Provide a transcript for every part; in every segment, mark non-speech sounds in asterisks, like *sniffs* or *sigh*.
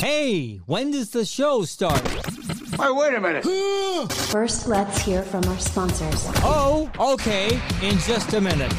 Hey, when does the show start? Hey, wait a minute. *gasps* First, let's hear from our sponsors. Oh, okay, in just a minute.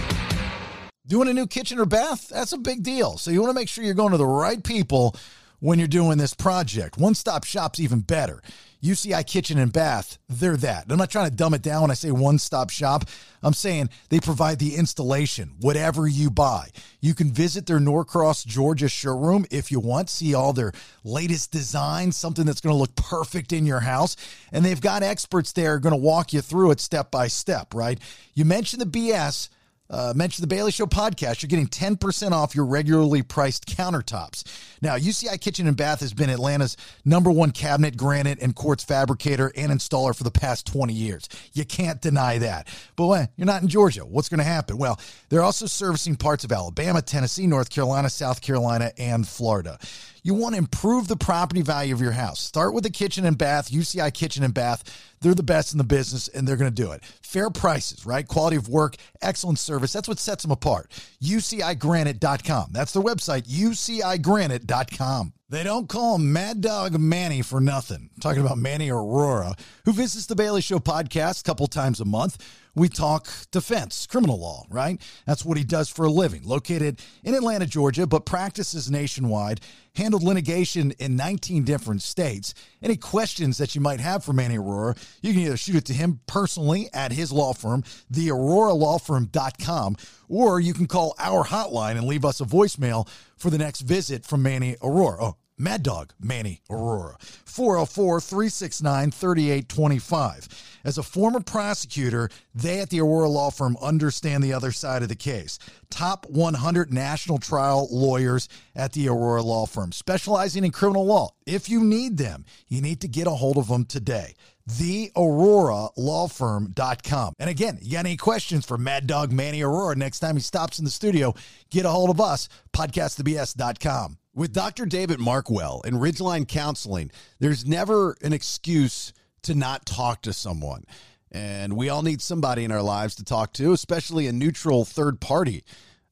Doing a new kitchen or bath? That's a big deal. So you want to make sure you're going to the right people when you're doing this project. One stop shop's even better. UCI Kitchen and Bath, they're that. I'm not trying to dumb it down when I say one stop shop. I'm saying they provide the installation, whatever you buy. You can visit their Norcross, Georgia showroom if you want, see all their latest designs, something that's going to look perfect in your house. And they've got experts there going to walk you through it step by step, right? You mentioned the BS uh, mention the Bailey Show podcast, you're getting 10% off your regularly priced countertops. Now, UCI Kitchen and Bath has been Atlanta's number one cabinet, granite, and quartz fabricator and installer for the past 20 years. You can't deny that. But when you're not in Georgia, what's going to happen? Well, they're also servicing parts of Alabama, Tennessee, North Carolina, South Carolina, and Florida. You want to improve the property value of your house. Start with the kitchen and bath, UCI Kitchen and Bath. They're the best in the business and they're going to do it. Fair prices, right? Quality of work, excellent service. That's what sets them apart. UCIGranite.com. That's their website, UCIGranite.com. They don't call him Mad Dog Manny for nothing. Talking about Manny Arora, who visits the Bailey Show podcast a couple times a month. We talk defense, criminal law, right? That's what he does for a living. Located in Atlanta, Georgia, but practices nationwide, handled litigation in 19 different states. Any questions that you might have for Manny Arora, you can either shoot it to him personally at his law firm, theauroralawfirm.com, or you can call our hotline and leave us a voicemail for the next visit from Manny Arora. Oh, Mad Dog Manny Arora. 404 369 3825. As a former prosecutor, they at the Arora Law Firm understand the other side of the case. Top 100 national trial lawyers at the Arora Law Firm, specializing in criminal law. If you need them, you need to get a hold of them today theauroralawfirm.com. And again, you got any questions for Mad Dog Manny Arora next time he stops in the studio, get a hold of us, podcastthebs.com. With Dr. David Markwell and Ridgeline Counseling, there's never an excuse to not talk to someone. And we all need somebody in our lives to talk to, especially a neutral third party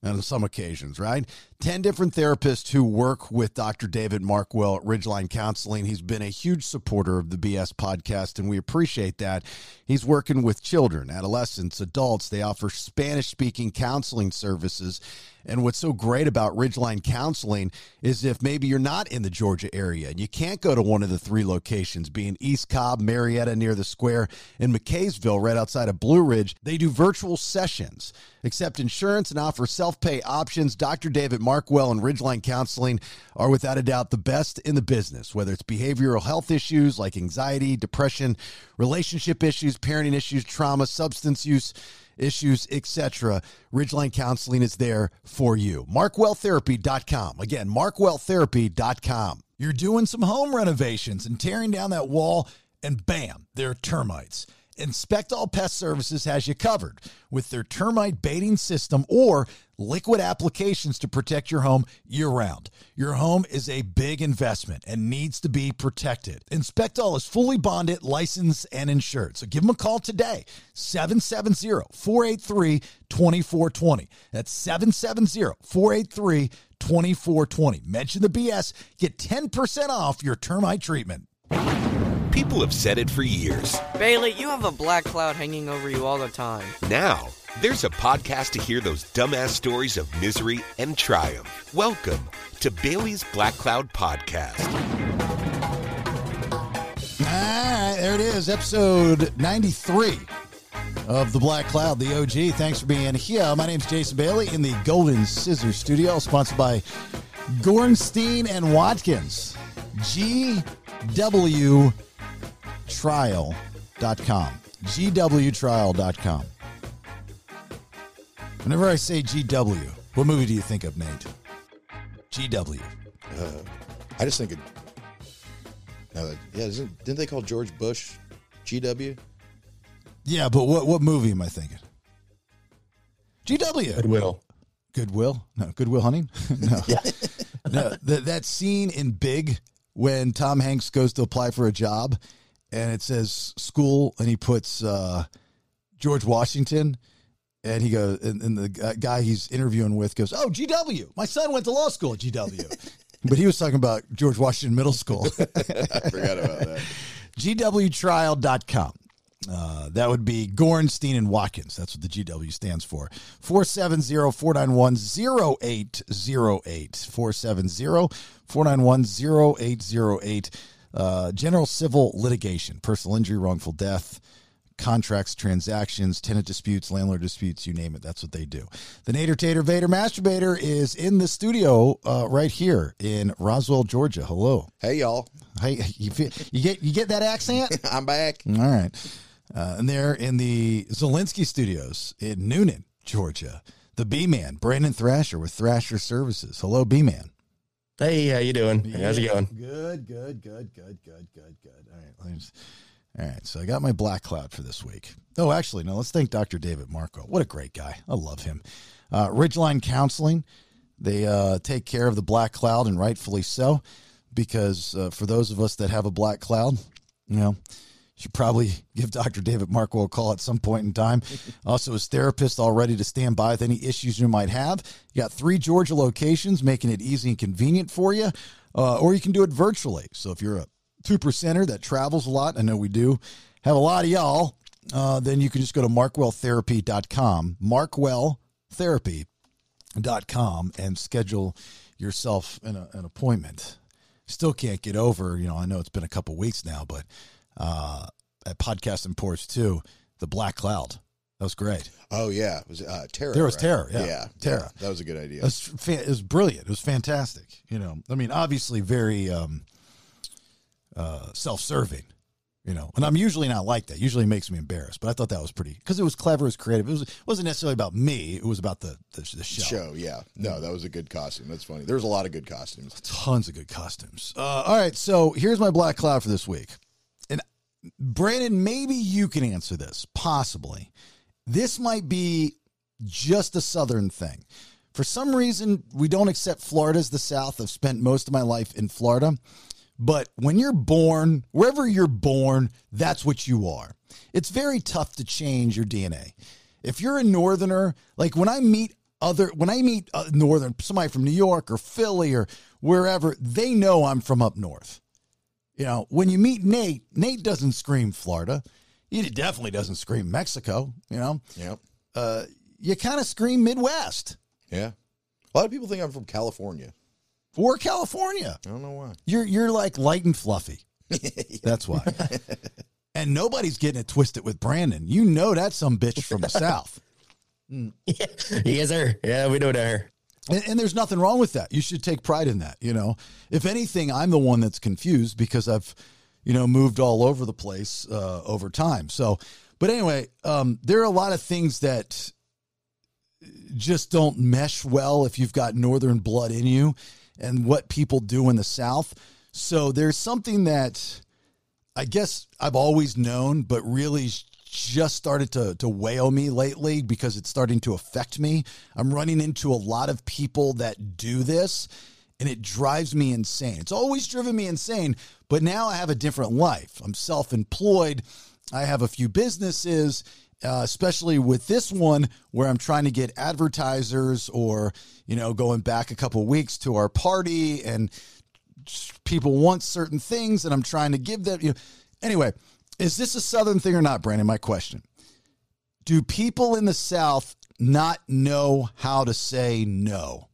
on some occasions, right? 10 different therapists who work with Dr. David Markwell at Ridgeline Counseling. He's been a huge supporter of the BS podcast, and we appreciate that. He's working with children, adolescents, adults. They offer Spanish speaking counseling services. And what's so great about Ridgeline Counseling is if maybe you're not in the Georgia area and you can't go to one of the three locations, being East Cobb, Marietta near the square, and McCaysville right outside of Blue Ridge, they do virtual sessions, accept insurance, and offer self pay options. Dr. David Markwell and Ridgeline Counseling are without a doubt the best in the business, whether it's behavioral health issues like anxiety, depression, relationship issues, parenting issues, trauma, substance use issues, etc. Ridgeline Counseling is there for you. MarkwellTherapy.com. Again, MarkwellTherapy.com. You're doing some home renovations and tearing down that wall, and bam, there are termites. Inspect All Pest Services has you covered with their termite baiting system or liquid applications to protect your home year round. Your home is a big investment and needs to be protected. Inspectall is fully bonded, licensed, and insured. So give them a call today 770 483 2420. That's 770 483 2420. Mention the BS, get 10% off your termite treatment. People have said it for years. Bailey, you have a black cloud hanging over you all the time. Now, there's a podcast to hear those dumbass stories of misery and triumph. Welcome to Bailey's Black Cloud Podcast. All right, there it is, episode 93 of The Black Cloud, the OG. Thanks for being here. My name's Jason Bailey in the Golden Scissors Studio, sponsored by Gornstein and Watkins. GW trial.com. GWtrial.com. Whenever I say GW, what movie do you think of, Nate? GW. Uh, I just think it. Uh, yeah, isn't, didn't they call George Bush GW? Yeah, but what, what movie am I thinking? GW. Goodwill. Goodwill? No, Goodwill Hunting? *laughs* no. no, that that scene in Big when Tom Hanks goes to apply for a job and it says school and he puts uh, George Washington and he goes and, and the guy he's interviewing with goes, "Oh, GW. My son went to law school at GW." *laughs* but he was talking about George Washington Middle School. *laughs* I forgot about that. GWtrial.com. Uh, that would be Gornstein and Watkins. That's what the GW stands for. 470 491 0808. 470 491 0808. Uh, General civil litigation, personal injury, wrongful death, contracts, transactions, tenant disputes, landlord disputes, you name it. That's what they do. The Nader Tater Vader Masturbator is in the studio uh, right here in Roswell, Georgia. Hello. Hey, y'all. Hey, you, feel, you get you get that accent? *laughs* I'm back. All right. Uh, and they're in the Zelensky Studios in Newnan, Georgia. The B Man, Brandon Thrasher with Thrasher Services. Hello, B Man. Hey, how you doing? How's it going? Good, good, good, good, good, good, good. All right, let me just- all right. So I got my black cloud for this week. Oh, actually, no. Let's thank Dr. David Marco. What a great guy. I love him. Uh, Ridgeline Counseling. They uh, take care of the black cloud, and rightfully so, because uh, for those of us that have a black cloud, you know, should probably give Dr. David Marco a call at some point in time. *laughs* Also, his therapist all ready to stand by with any issues you might have. You got three Georgia locations, making it easy and convenient for you, uh, or you can do it virtually. So if you're a two percenter that travels a lot, I know we do have a lot of y'all, uh, then you can just go to markwelltherapy.com, markwelltherapy.com, and schedule yourself an, an appointment. Still can't get over, you know, I know it's been a couple weeks now, but uh, at Podcast Imports too, the Black Cloud. That was great. Oh yeah, it was uh, Terra? There was right? Terra, yeah. yeah, Terra. yeah, That was a good idea. It was, fa- it was brilliant. It was fantastic. You know, I mean, obviously very um, uh, self-serving. You know, and I'm usually not like that. Usually it makes me embarrassed, but I thought that was pretty because it was clever, it was creative. It was it wasn't necessarily about me. It was about the the, the show. Show, yeah. No, that was a good costume. That's funny. There's a lot of good costumes. Tons of good costumes. Uh, all right, so here's my black cloud for this week, and Brandon, maybe you can answer this. Possibly, this might be just a southern thing. For some reason, we don't accept Florida as the South. I've spent most of my life in Florida. But when you're born, wherever you're born, that's what you are. It's very tough to change your DNA. If you're a northerner, like when I meet other when I meet a northern somebody from New York or Philly or wherever, they know I'm from up north. You know, when you meet Nate, Nate doesn't scream Florida. He definitely doesn't scream Mexico, you know. Yep. Uh, you kind of scream Midwest Yeah. A lot of people think I'm from California. or California. I don't know why. You're you're like light and fluffy. *laughs* That's why. and nobody's getting it twisted with Brandon. You know that's some bitch from the South. *laughs* yes, sir. Yeah, we know that. And, and there's nothing wrong with that. You should take pride in that. You know, if anything, I'm the one that's confused because I've, you know, moved all over the place uh, over time. So, but anyway, um, there are a lot of things that just don't mesh well if you've got northern blood in you and what people do in the south. So there's something that I guess I've always known, but really just started to to on me lately because it's starting to affect me. I'm running into a lot of people that do this and it drives me insane. It's always driven me insane, but now I have a different life. I'm self-employed. I have a few businesses, uh, especially with this one where I'm trying to get advertisers or, you know, going back a couple weeks to our party and people want certain things and I'm trying to give them, you know. Anyway, is this a southern thing or not, Brandon? My question. Do people in the South not know how to say no?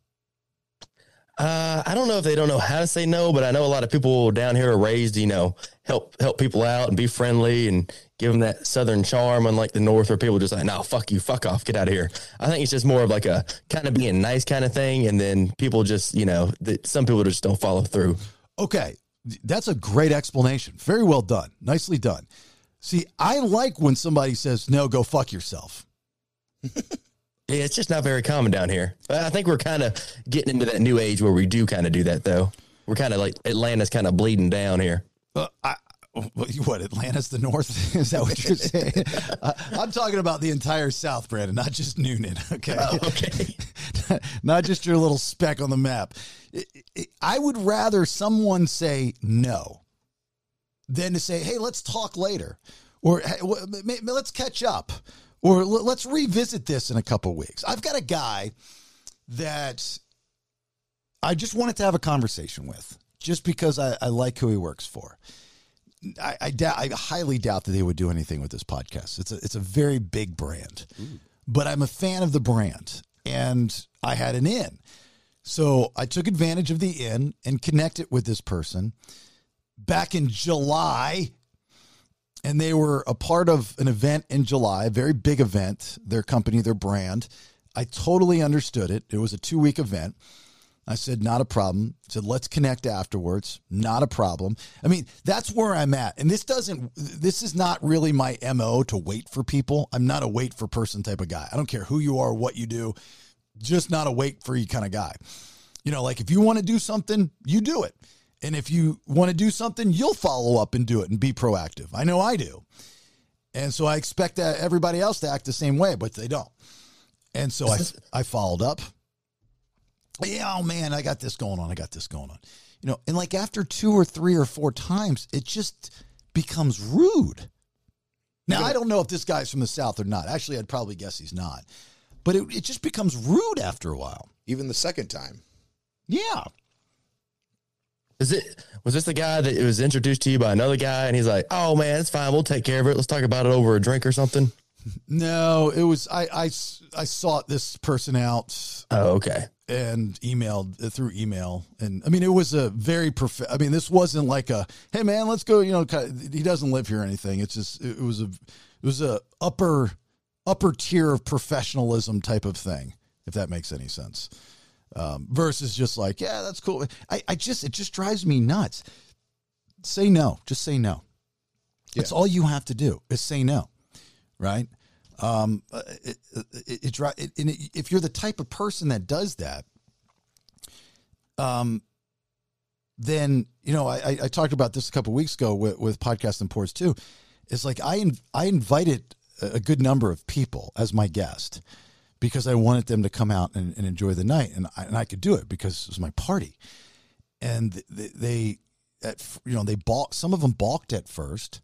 Uh, I don't know if they don't know how to say no, but I know a lot of people down here are raised, you know, help help people out and be friendly and give them that southern charm, unlike the north where people just like, no, fuck you, fuck off, get out of here. I think it's just more of like a kind of being nice kind of thing, and then people just, you know, that some people just don't follow through. Okay, that's a great explanation. Very well done. Nicely done. See, I like when somebody says, no, go fuck yourself. *laughs* Yeah, it's just not very common down here. But I think we're kind of getting into that new age where we do kind of do that, though. We're kind of like Atlanta's kind of bleeding down here. Uh, I, what, Atlanta's the North? *laughs* Is that what you're saying? *laughs* uh, I'm talking about the entire South, Brandon, not just Newnan. *laughs* Okay. Oh, okay. not just your little speck on the map. I- would rather someone say no than to say, hey, let's talk later. Or "Hey, w- m- m- let's catch up. Or let's revisit this in a couple weeks. I've got a guy that I just wanted to have a conversation with, just because I, I like who he works for. I, I, doubt, I highly doubt that they would do anything with this podcast. It's a, it's a very big brand, but I'm a fan of the brand, and I had an in. So I took advantage of the in and connected with this person back in July. And they were a part of an event in July, a very big event, their company, their brand. I totally understood it. It was a two week event. I said, not a problem. I said, let's connect afterwards. Not a problem. I mean, that's where I'm at. And this doesn't, this is not really my MO to wait for people. I'm not a wait for person type of guy. I don't care who you are, what you do, just not a wait for you kind of guy. You know, like if you want to do something, you do it. And if you want to do something, you'll follow up and do it and be proactive. I know I do. And so I expect that everybody else to act the same way, but they don't. And so I, I followed up. Yeah, oh man, I got this going on. I got this going on. You know, and like after two or three or four times, it just becomes rude. Now, I don't know if this guy's from the South or not. Actually, I'd probably guess he's not. But it, it just becomes rude after a while. Even the second time. Yeah. Is it was this the guy that was introduced to you by another guy and he's like, "Oh man, it's fine. We'll take care of it. Let's talk about it over a drink or something." *laughs* No, it was, I I, I sought this person out Oh, okay. And emailed uh, through email. And I mean, it was a very prof. I mean, this wasn't like a, hey man, let's go. You know, kind of- he doesn't live here or anything. It's just, it was a, it was a upper, upper tier of professionalism type of thing, if that makes any sense. Um, versus just like, yeah, that's cool. I, I just, it just drives me nuts. Say no. Just say no. That's all you have to do is say no, right? Um, uh, it, it, it, it, if you're the type of person that does that, um, then you know I, I- talked about this a couple weeks ago with, with podcast pours too. It's like I I invited a good number of people as my guest because I wanted them to come out and, and enjoy the night, and I, and I could do it because it was my party. And they, they at, you know they balked. Some of them balked at first,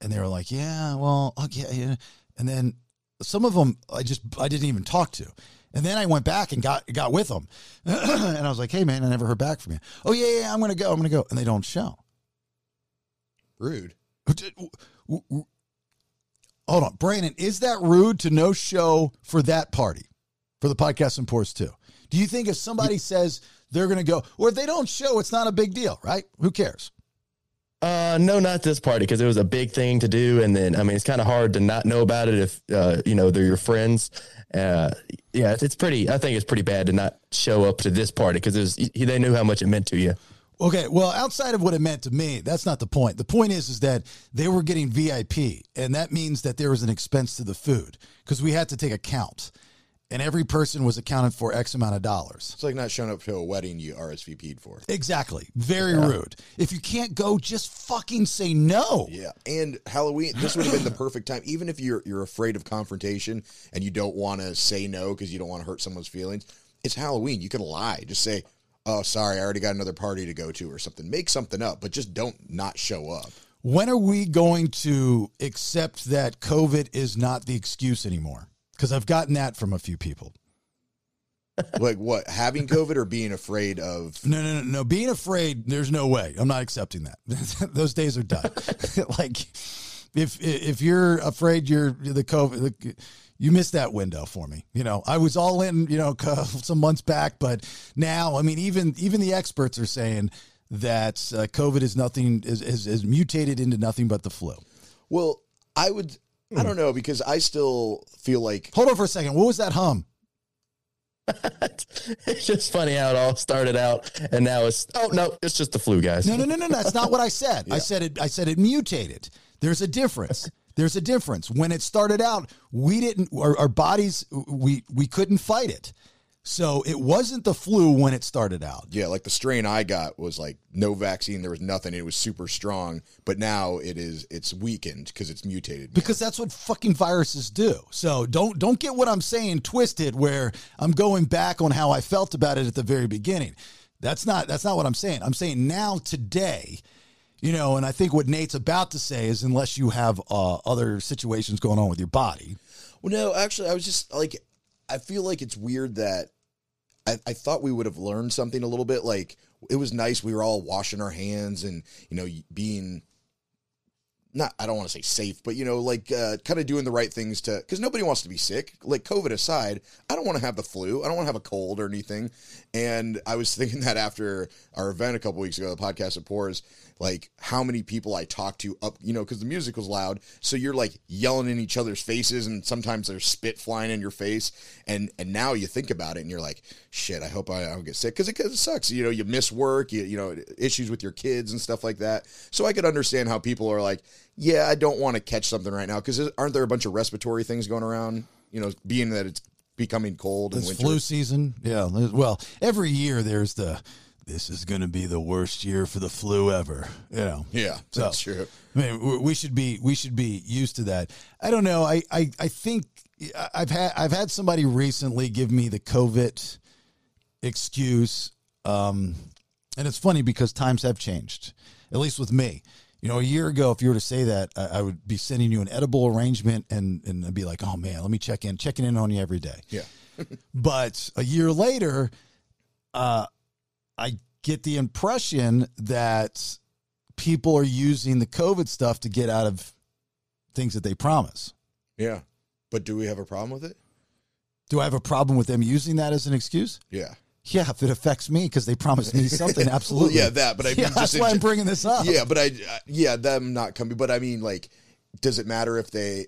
and they were like, "Yeah, well, okay." And then some of them I just I didn't even talk to. And then I went back and got got with them, *clears throat* and I was like, "Hey, man, I never heard back from you." Oh yeah, yeah, I'm gonna go. I'm gonna go, and they don't show. Rude. Hold on, Brandon. Is that rude to no show for that party, for the podcast and pours too? Do you think if somebody says they're gonna go, or if they don't show, it's not a big deal, right? Who cares? Uh, no, not this party because it was a big thing to do, and then I mean it's kind of hard to not know about it if uh, you know they're your friends. Uh, yeah, it's, it's pretty. I think it's pretty bad to not show up to this party because they knew how much it meant to you. Okay, well, outside of what it meant to me, that's not the point. The point is, is that they were getting VIP, and that means that there was an expense to the food because we had to take a count, and every person was accounted for X amount of dollars. It's like not showing up to a wedding you RSVP'd for. Exactly. Very rude. If you can't go, just fucking say no. Yeah, and Halloween. This would have been the perfect time, even if you're you're afraid of confrontation and you don't want to say no because you don't want to hurt someone's feelings. It's Halloween. You can lie. Just say, "Oh, sorry, I already got another party to go to," or something. Make something up, but just don't not show up. When are we going to accept that COVID is not the excuse anymore? Because I've gotten that from a few people. like what? Having COVID or being afraid of? No, no, no, no. Being afraid, there's no way. I'm not accepting that. *laughs* Those days are done. *laughs* like, if if you're afraid you're the COVID, the, you missed that window for me. You know, I was all in. You know, *laughs* some months back, but now, I mean, even even the experts are saying that uh, COVID is nothing is, is is mutated into nothing but the flu. Well, I would. I don't know because I still feel like Hold on for a second. What was that hum? *laughs* it's just funny how it all started out, and now it's oh no, it's just the flu, guys. No, no, no, no, no. That's not what I said. I said it. I said it mutated. There's a difference. There's a difference. When it started out, we didn't. Our, our bodies, we we couldn't fight it. So it wasn't the flu when it started out. yeah, like the strain I got was like no vaccine. There was nothing. It was super strong, but now it is. It's weakened because it's mutated. Because that's what fucking viruses do. So don't don't get what I'm saying twisted where I'm going back on how I felt about it at the very beginning. That's not that's not what I'm saying. I'm saying now today, you know, and I think what Nate's about to say is unless you have uh, other situations going on with your body. Well, no, actually, I was just like, I feel like it's weird that I, I thought we would have learned something a little bit. Like it was nice. We were all washing our hands and you know being not I don't want to say safe, but you know, like uh, kind of doing the right things to because nobody wants to be sick. Like COVID aside, I don't want to have the flu. I don't want to have a cold or anything. And I was *laughs* thinking that after our event a couple weeks ago, the podcast at Pours, like how many people I talked to up, you know, because the music was loud. So you're like yelling in each other's faces, and sometimes there's spit flying in your face. And and now you think about it, and you're like, shit, I hope I don't get sick because it, 'cause it sucks. You know, you miss work, you you know, issues with your kids and stuff like that. So I could understand how people are like, yeah, I don't want to catch something right now because aren't there a bunch of respiratory things going around? You know, being that it's becoming cold and It's flu season. Yeah. Well, every year there's the this is going to be the worst year for the flu ever. You know. Yeah, So, that's true. I mean, we- we should be we should be used to that. I don't know. I I, I think I've had I've had somebody recently give me the COVID excuse, um, and it's funny because times have changed. At least with me. You know, a year ago, if you were to say that, I, I would be sending you an edible arrangement, and and I'd be like, "Oh man, let me check in, checking in on you every day." Yeah. *laughs* But a year later, uh, I get the impression that people are using the COVID stuff to get out of things that they promise. Yeah. But do we have a problem with it? Do I have a problem with them using that as an excuse? Yeah. Yeah, if it affects me because they promised me *laughs* something, absolutely. Well, yeah, that. But I mean, yeah, that's why I'm bringing this up. Yeah, but I, uh, yeah, them not coming. But I mean, like, does it matter if they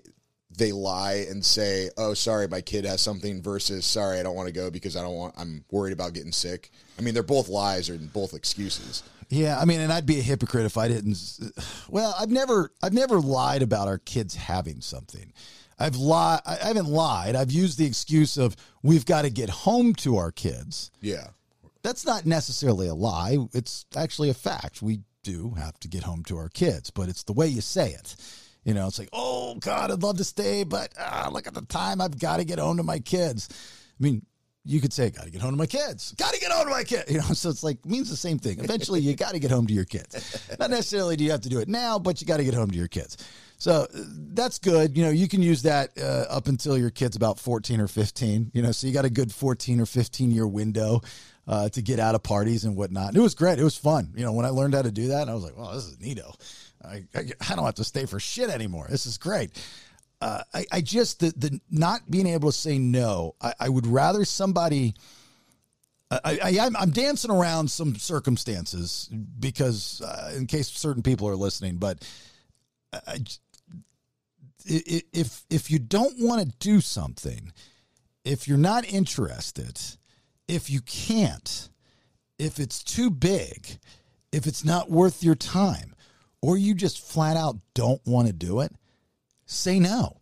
they lie and say, "Oh, sorry, my kid has something," versus "Sorry, I don't want to go because I don't want. I'm worried about getting sick." I mean, they're both lies or both excuses. Yeah, I mean, and I'd be a hypocrite if I didn't. Well, I've never, I've never lied about our kids having something. I've lied. I haven't lied. I've used the excuse of we've got to get home to our kids. Yeah. That's not necessarily a lie. It's actually a fact. We do have to get home to our kids, but it's the way you say it. You know, it's like, oh God, I'd love to stay, but ah, look at the time. I've got to get home to my kids. I mean, you could say, got to get home to my kids. Got to get home to my kids. *laughs* You know, so it's like means the same thing. Eventually, you got to get home to your kids. Not necessarily do you have to do it now, but you got to get home to your kids. So uh, that's good. You know, you can use that uh, up until your kid's about 14 or 15. You know, so you got a good 14 or 15 year window uh, to get out of parties and whatnot. And it was great. It was fun. You know, when I learned how to do that, I was like, well, this is neato. I, I, I don't have to stay for shit anymore. This is great. Uh, I, I just, the, the not being able to say no, I, I would rather somebody. I, I, I'm, I'm dancing around some circumstances because, uh, in case certain people are listening, but i- i- if if you don't want to do something, if you're not interested, if you can't, if it's too big, if it's not worth your time, or you just flat out don't want to do it, say no.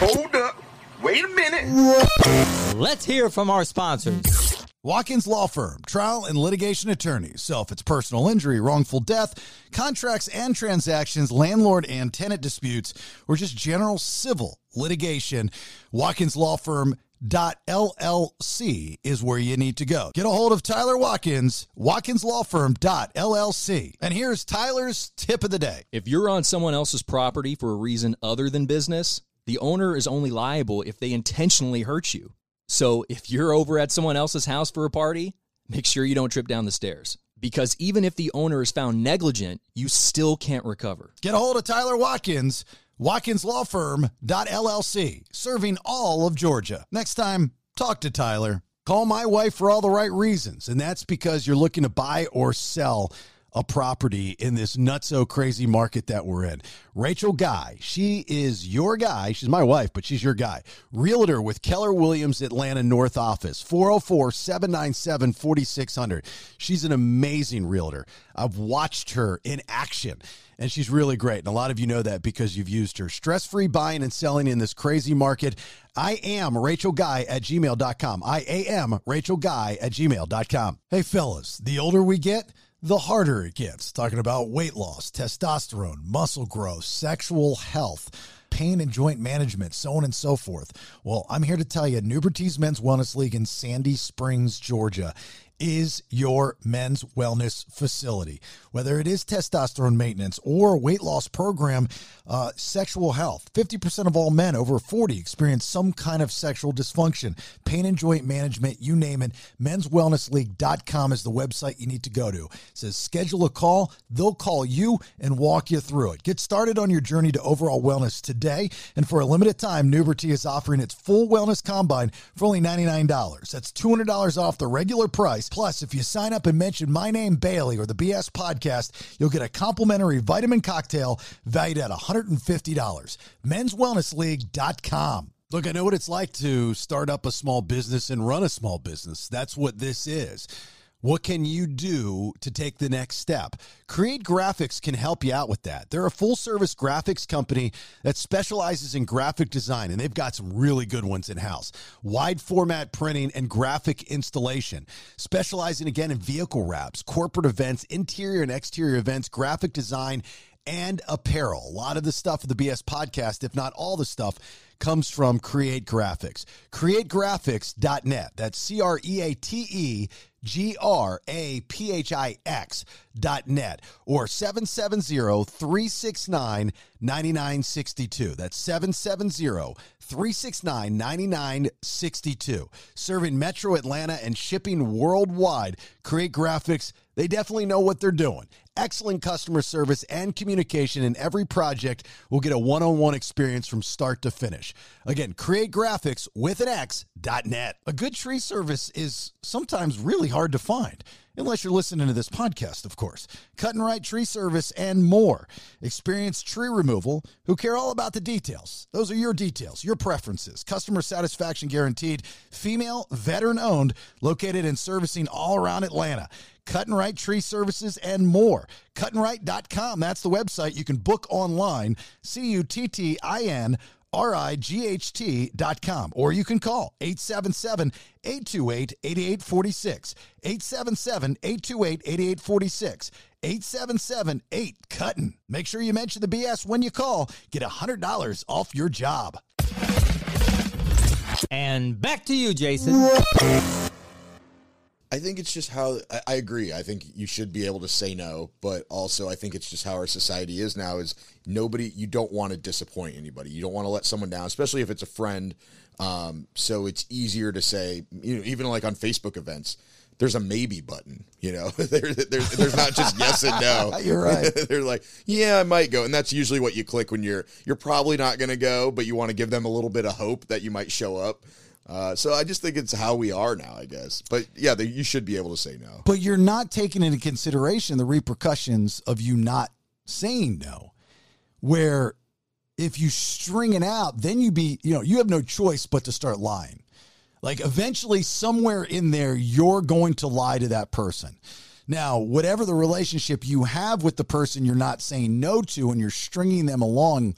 Hold up. Wait a minute. Let's hear from our sponsors. Watkins Law Firm, trial and litigation attorneys. So if it's personal injury, wrongful death, contracts and transactions, landlord and tenant disputes, or just general civil litigation, Watkins Law Firm. Dot LLC is where you need to go. Get a hold of Tyler Watkins, Watkins Law Firm. Dot LLC. And here's Tyler's tip of the day. If you're on someone else's property for a reason other than business, the owner is only liable if they intentionally hurt you. So if you're over at someone else's house for a party, make sure you don't trip down the stairs. Because even if the owner is found negligent, you still can't recover. Get a hold of Tyler Watkins, WatkinsLawFirm.LLC, serving all of Georgia. Next time, talk to Tyler. Call my wife for all the right reasons, and that's because you're looking to buy or sell a property in this nutso crazy market that we're in. Rachel Guy, she is your guy. She's my wife, but she's your guy. Realtor with Keller Williams Atlanta North Office, 404 797 4600. She's an amazing realtor. I've watched her in action and she's really great. And a lot of you know that because you've used her. Stress free buying and selling in this crazy market. I am Rachel Guy at gmail.com. I am Rachel Guy at gmail.com. Hey, fellas, the older we get, the harder it gets. Talking about weight loss, testosterone, muscle growth, sexual health pain and joint management, so on and so forth. Well, I'm here to tell you, Nubertese Men's Wellness League in Sandy Springs, Georgia is your men's wellness facility. Whether it is testosterone maintenance or weight loss program, uh, sexual health. 50% of all men over 40 experience some kind of sexual dysfunction, pain and joint management, you name it. Menswellnessleague.com is the website you need to go to. It says schedule a call. They'll call you and walk you through it. Get started on your journey to overall wellness today. And for a limited time, Nuberty is offering its full wellness combine for only $99. That's $200 off the regular price. Plus, if you sign up and mention my name, Bailey, or the BS podcast, you'll get a complimentary vitamin cocktail valued at $150. Men'sWellnessLeague.com. Look, I know what it's like to start up a small business and run a small business. That's what this is. What can you do to take the next step? Create Graphix can help you out with that. They're a full service graphics company that specializes in graphic design, and they've got some really good ones in house. Wide format printing and graphic installation, specializing again in vehicle wraps, corporate events, interior and exterior events, graphic design, and apparel. A lot of the stuff of the BS podcast, if not all the stuff, comes from Create Graphix. CreateGraphix.net. That's C R E A T E G R A P H I X dot net or 770 369 9962. That's 770 369 9962. Serving Metro Atlanta and shipping worldwide. Create Graphix, they definitely know what they're doing. Excellent customer service and communication in every project will get a one on one experience from start to finish. Again, create graphics with an X dot net. A good tree service is sometimes really hard to find, unless you're listening to this podcast, of course. Cut and right tree service and more. Experienced tree removal who care all about the details. Those are your details, your preferences. Customer satisfaction guaranteed. Female, veteran owned, located and servicing all around Atlanta. Cut and Right Tree Services, and more. Cuttinright.com. That's the website. You can book online. C U T T I N R I G H T dot com. Or you can call 877 828 8846. 877 828 8846. 877 8 Cuttin. Make sure you mention the BS when you call. Get $100 off your job. And back to you, Jason. I think it's just how I, I agree. I think you should be able to say no, but also I think it's just how our society is now. Is nobody you don't want to disappoint anybody. You don't want to let someone down, especially if it's a friend. Um, so it's easier to say, you know, even like on Facebook events, there's a maybe button. You know, *laughs* there, there's there's not just yes and no. *laughs* You're right. *laughs* They're like, yeah, I might go, and that's usually what you click when you're you're probably not going to go, but you want to give them a little bit of hope that you might show up. Uh, so I just think it's how we are now, I guess. But yeah, they, you should be able to say no. But you're not taking into consideration the repercussions of you not saying no. Where if you string it out, then you be, you know, you have no choice but to start lying. Like eventually, somewhere in there, you're going to lie to that person. Now, whatever the relationship you have with the person you're not saying no to and you're stringing them along,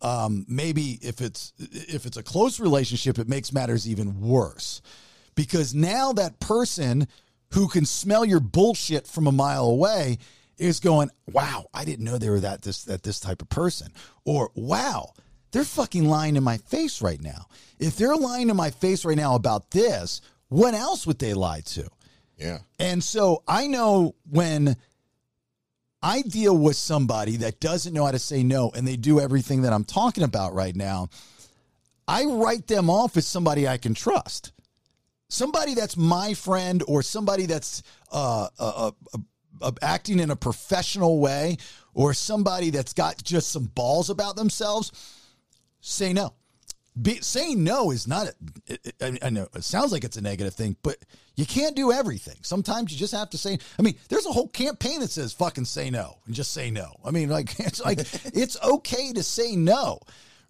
um, maybe if it's if it's a close relationship, it makes matters even worse because now that person who can smell your bullshit from a mile away is going, "Wow, I didn't know they were that this that this type of person," or "Wow, they're fucking lying in my face right now." If they're lying in my face right now about this, what else would they lie to? Yeah. And so I know when I deal with somebody that doesn't know how to say no and they do everything that I'm talking about right now, I write them off as somebody I can trust. Somebody that's my friend or somebody that's uh, uh, uh, uh, acting in a professional way or somebody that's got just some balls about themselves, say no. Be, saying no is not, a, I, I know it sounds like it's a negative thing, but you can't do everything. Sometimes you just have to say, I mean, there's a whole campaign that says fucking say no and just say no. I mean, like, *laughs* it's like, *laughs* it's okay to say no,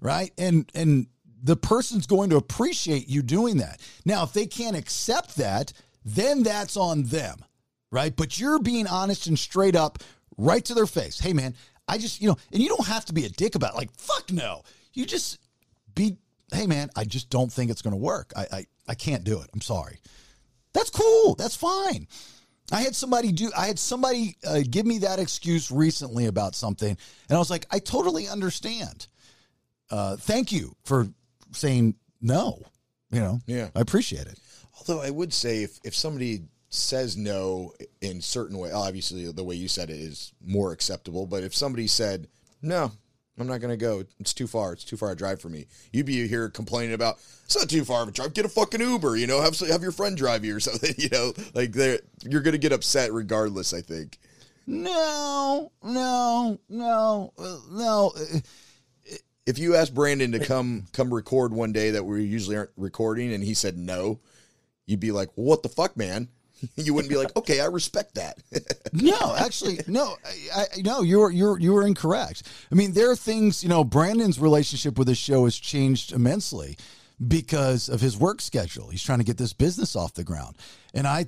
right? And, and, the person's going to appreciate you doing that. Now, if they can't accept that, then that's on them, right? But you're being honest and straight up, right to their face. Hey, man, I just, you know, and you don't have to be a dick about it. Like, fuck no. You just be, hey, man, I just don't think it's going to work. I, I, I can't do it. I'm sorry. That's cool. That's fine. I had somebody do, I had somebody uh, give me that excuse recently about something. And I was like, I totally understand. Uh, thank you for saying no. You know, Yeah. I appreciate it. Although I would say if, if somebody says no in certain way, obviously the way you said it is more acceptable. But if somebody said no, I'm not going to go. It's too far. It's too far a drive for me. You'd be here complaining about it's not too far of a drive. Get a fucking Uber. You know, have have your friend drive you or *laughs* something. You know, like they're you're going to get upset regardless. I think. No, no, no, no. If you asked Brandon to come come record one day that we usually aren't recording, and he said no, you'd be like, well, "What the fuck, man?" *laughs* You wouldn't be like, "Okay, I respect that." *laughs* no, actually, no, I, no, you're you're you were incorrect. I mean, there are things. You know, Brandon's relationship with this show has changed immensely because of his work schedule. He's trying to get this business off the ground, and I.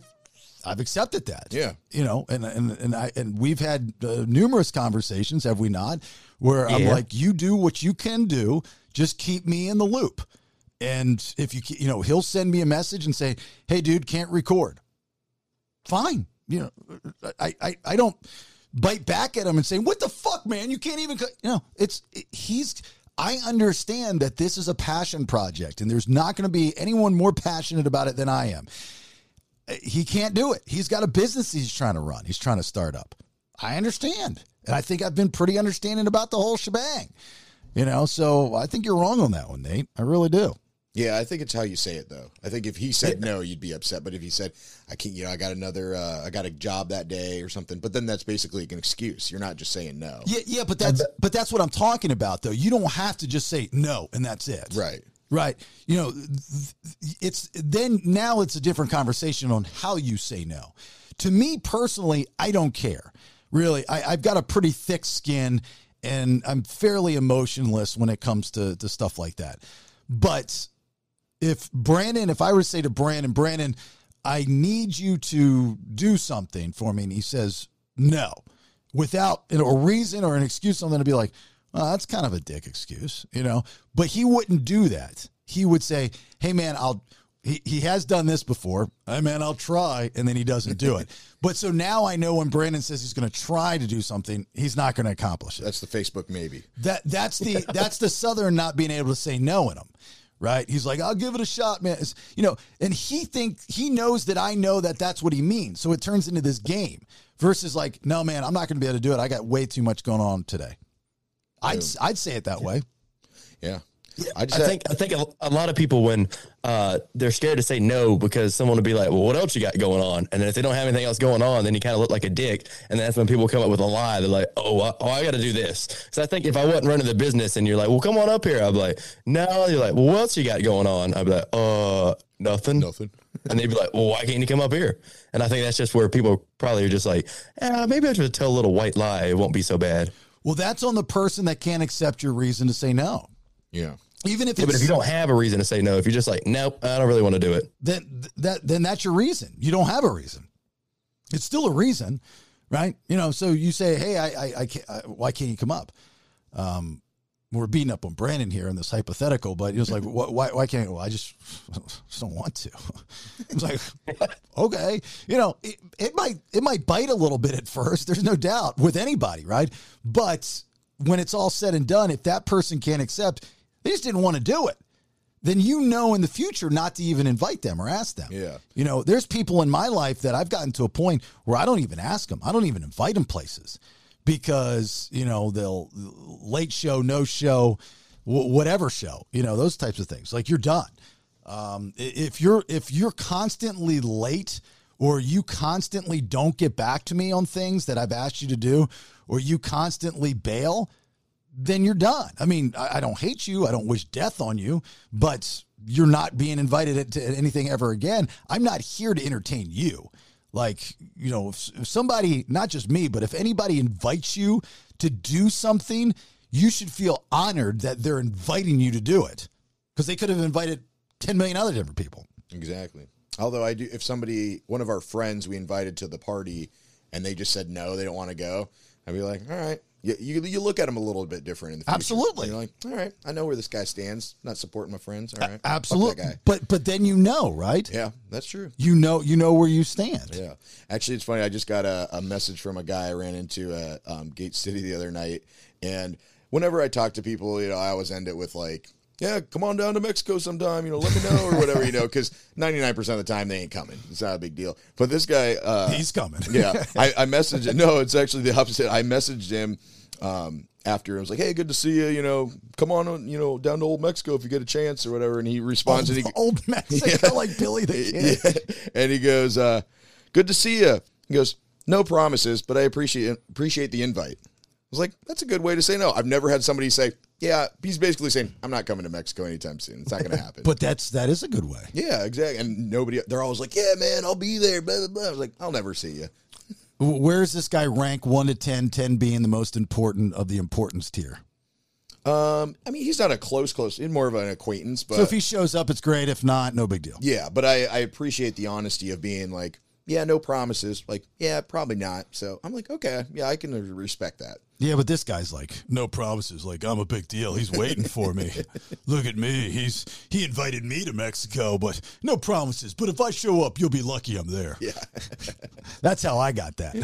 I've accepted that. Yeah. You know, and and and I and we've had uh, numerous conversations, have we not? Where I'm like, you do what you can do, just keep me in the loop. And if you you know, he'll send me a message and say, "Hey, dude, can't record." Fine. You know, I I I don't bite back at him and say, "What the fuck, man? You can't even." co-" You know, it's he's. I understand that this is a passion project, and there's not going to be anyone more passionate about it than I am. He can't do it. He's got a business he's trying to run. He's trying to start up. I understand, and I think I've been pretty understanding about the whole shebang. You know, so I think you're wrong on that one, Nate. I really do. Yeah, I think it's how you say it though. I think if he said no, you'd be upset. But if he said, "I can't," you know, I got another, uh, I got a job that day or something. But then that's basically an excuse. You're not just saying no. Yeah, yeah, but that's but that's what I'm talking about though. You don't have to just say no and that's it. Right. Right. You know, it's then now it's a different conversation on how you say no. To me personally, I don't care. Really, I, I've got a pretty thick skin and I'm fairly emotionless when it comes to, to stuff like that. But if Brandon, if I were to say to Brandon, Brandon, I need you to do something for me, and he says no, without you know, a reason or an excuse, I'm going to be like, well, that's kind of a dick excuse, you know. But he wouldn't do that. He would say, "Hey, man, I'll." He, he has done this before. Hey, man, I'll try, and then he doesn't do it. *laughs* but so now I know when Brandon says he's going to try to do something, he's not going to accomplish it. That's the Facebook maybe. That that's the that's the Southern not being able to say no in him, right? He's like, I'll give it a shot, man. It's, you know, and he think he knows that I know that that's what he means. So it turns into this game versus like, no, man, I'm not going to be able to do it. I got way too much going on today. I'd I'd say it that way. Yeah. I just I think I think a, a lot of people when uh, they're scared to say no because someone will be like, "Well, what else you got going on?" And then if they don't have anything else going on, then you kind of look like a dick. And that's when people come up with a lie. They're like, "Oh, I, oh, I got to do this." So I think if I wasn't running the business and you're like, "Well, come on up here," I'd be like, "No." You're like, "Well, what else you got going on?" I'd be like, "Uh, nothing, Nothing. and they'd be like, "Well, why can't you come up here?" And I think that's just where people probably are just like, eh, "Maybe I should tell a little white lie. It won't be so bad." Well, that's on the person that can't accept your reason to say no. yeah. Even if Yeah, but if you don't have a reason to say no, if you're just like, "Nope, I don't really want to do it," then that then that's your reason. You don't have a reason. It's still a reason, right? You know. So you say, "Hey, I, I, I can't. I, why can't you come up?" Um, we're beating up on Brandon here in this hypothetical, but he was like, "Why? Why, why can't? Well, I just, *laughs* just don't want to." *laughs* It's like, *laughs* okay, you know, it, it might it might bite a little bit at first. There's no doubt with anybody, right? But when it's all said and done, if that person can't accept, they just didn't want to do it then you know in the future not to even invite them or ask them. Yeah. You know, there's people in my life that I've gotten to a point where I don't even ask them. I don't even invite them places because, you know, they'll late show, no show, wh- whatever show, you know, those types of things. Like you're done. Um, if you're if you're constantly late or you constantly don't get back to me on things that I've asked you to do or you constantly bail, then you're done. I mean, I, I don't hate you. I don't wish death on you, but you're not being invited to anything ever again. I'm not here to entertain you. Like, you know, if, if somebody, not just me, but if anybody invites you to do something, you should feel honored that they're inviting you to do it because they could have invited 10 million other different people. Exactly. Although I do, if somebody, one of our friends, we invited to the party, and they just said no, they don't want to go, I'd be like, all right. You, you, you look at them a little bit different in the future. Absolutely. You're like, all right, I know where this guy stands. Not supporting my friends. All right, Absolutely. guy. But, but then you know, right? Yeah, that's true. You know, you know where you stand. Yeah. Actually, it's funny. I just got a, a message from a guy I ran into at um, Gate City the other night. And whenever I talk to people, you know, I always end it with like, yeah, come on down to Mexico sometime. You know, let me know or whatever. You know, because ninety nine percent of the time they ain't coming. It's not a big deal. But this guy, uh, He's coming. yeah, *laughs* I, I messaged. Him. No, it's actually the opposite. I messaged him um, after. I was like, "Hey, good to see you. You know, come on, you know, down to Old Mexico if you get a chance or whatever." And he responds, Old, and he, old Mexico, *laughs* like Billy the *laughs* Kid. yeah. and he goes, uh, "Good to see you." He goes, "No promises, but I appreciate appreciate the invite." I was like, "That's a good way to say no." I've never had somebody say, "Yeah." He's basically saying, "I'm not coming to Mexico anytime soon. It's not going *laughs* to happen." But that's that is a good way. yeah, exactly. And nobody, they're always like, "Yeah, man, I'll be there." Blah blah blah. I was like, "I'll never see you." W- Where's this guy rank one to 10, 10 being the most important of the importance tier? Um, I mean, he's not a close, close. He's more of an acquaintance, but so if he shows up, it's great. If not, no big deal. yeah. But I, I appreciate the honesty of being like, "Yeah, no promises." Like, yeah, probably not. So I'm like, okay, yeah, I can respect that. Yeah, but this guy's like, no promises. Like, I'm a big deal. He's waiting for me. *laughs* Look at me. He's he invited me to Mexico, but no promises. But if I show up, you'll be lucky I'm there. Yeah. *laughs* That's how I got that.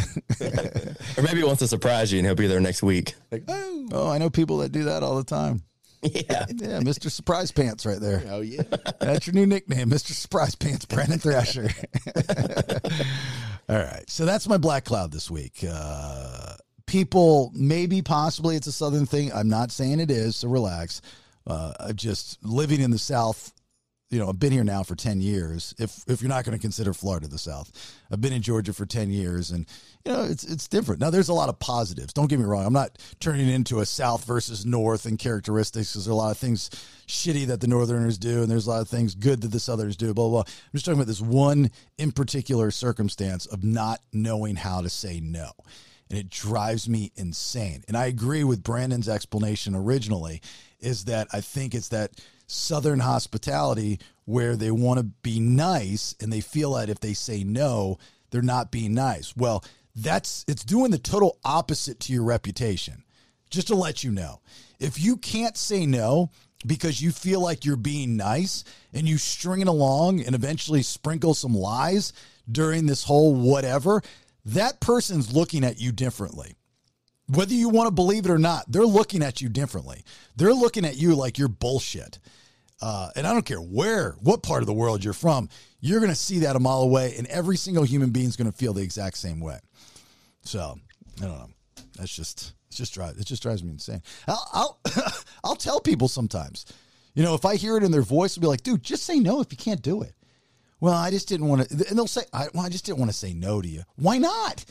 *laughs* Or maybe he wants to surprise you and he'll be there next week. Like, oh, oh, I know people that do that all the time. Yeah. *laughs* Yeah, Mr. Surprise Pants right there. oh yeah. That's your new nickname, Mr. Surprise Pants, Brandon Thrasher. *laughs* All right. So that's my black cloud this week. Uh, people, maybe, possibly it's a Southern thing. I'm not saying it is, so relax. Uh, just living in the South, you know, I've been here now for 10 years. If if you're not going to consider Florida the South, I've been in Georgia for 10 years and you know, it's it's different. Now there's a lot of positives. Don't get me wrong. I'm not turning into a South versus North and characteristics because there are a lot of things shitty that the Northerners do and there's a lot of things good that the Southerners do, blah, blah. I'm just talking about this one in particular circumstance of not knowing how to say no. And it drives me insane. And I agree with Brandon's explanation originally is that I think it's that Southern hospitality where they want to be nice and they feel that if they say no, they're not being nice. Well, that's it's doing the total opposite to your reputation. Just to let you know, if you can't say no because you feel like you're being nice and you string it along and eventually sprinkle some lies during this whole whatever, that person's looking at you differently whether you want to believe it or not, they're looking at you differently. They're looking at you like you're bullshit. Uh, and I don't care where, what part of the world you're from, you're going to see that a mile away, and every single human being is going to feel the exact same way. So I don't know. That's just it's just drives it just drives me insane. I'll I'll, *coughs* I'll tell people sometimes, you know, if I hear it in their voice, I'll be like, dude, just say no if you can't do it. Well, I just didn't want to, and they'll say, I, well, I just didn't want to say no to you. Why not?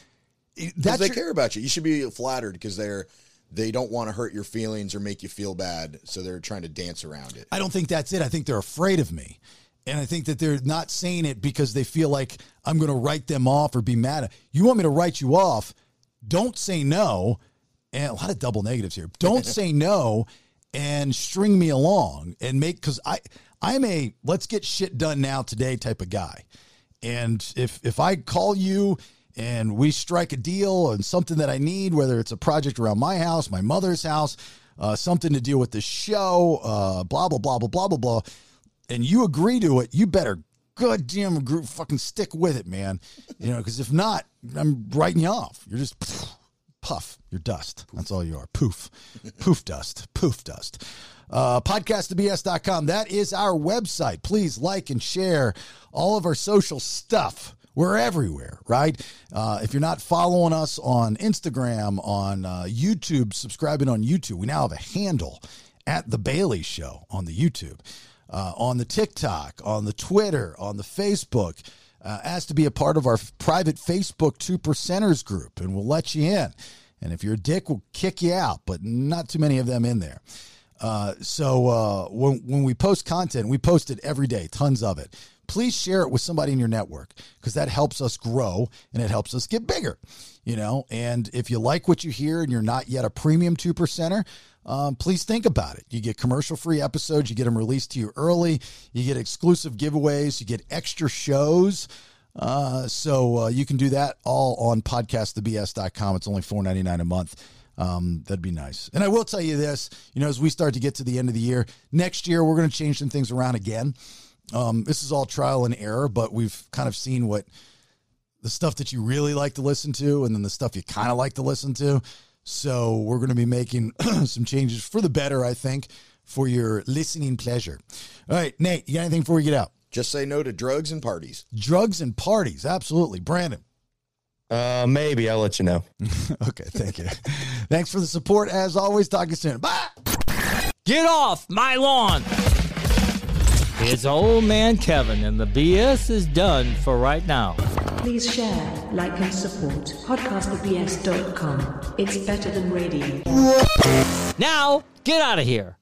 Because they your- care about you. You should be flattered because they're they don't want to hurt your feelings or make you feel bad, so they're trying to dance around it. I don't think that's it. I think they're afraid of me. And I think that they're not saying it because they feel like I'm going to write them off or be mad. at You want me to write you off? Don't say no. And a lot of double negatives here. Don't *laughs* say no and string me along and make because I I'm a let's get shit done now today type of guy. And if if I call you and we strike a deal on something that I need, whether it's a project around my house, my mother's house, uh, something to deal with the show, uh, blah blah blah blah blah blah blah, and you agree to it, you better goddamn agree, fucking stick with it, man. You know, because if not, I'm writing you off. You're just *sniffs* puff. You're dust. That's all you are. Poof. Poof dust. Poof dust. Uh. That is our website. Please like and share all of our social stuff. We're everywhere, right? Uh, if you're not following us on Instagram, on uh, YouTube, subscribing on YouTube, we now have a handle at The Bailey Show on the YouTube, uh, on the TikTok, on the Twitter, on the Facebook. Uh, ask to be a part of our private Facebook Two Percenters group, and we'll let you in. And if you're a dick, we'll kick you out, but not too many of them in there. Uh, so uh, when when we post content, we post it every day, tons of it. Please share it with somebody in your network because that helps us grow and it helps us get bigger. You know, and if you like what you hear and you're not yet a premium two percenter, um, please think about it. You get commercial free episodes, you get them released to you early, you get exclusive giveaways, you get extra shows. Uh, so uh, you can do that all on podcastthebs.com. It's only $4.99 a month. Um, that'd be nice. And I will tell you this, you know, as we start to get to the end of the year, next year we're going to change some things around again. Um, this is all trial and error, but we've kind of seen what the stuff that you really like to listen to and then the stuff you kind of like to listen to. So we're going to be making *clears throat* some changes for the better, I think. for your listening pleasure. All right, Nate, you got anything before we get out? Just say no to drugs and parties. Drugs and parties, absolutely. Brandon. Uh, maybe I'll let you know. *laughs* okay, thank you. Thanks for the support. As always, talk to you soon. Bye. Get off my lawn! It's old man Kevin, and the BS is done for right now. Please share, like, and support podcastthebs.com. It's better than radio. Now, get out of here.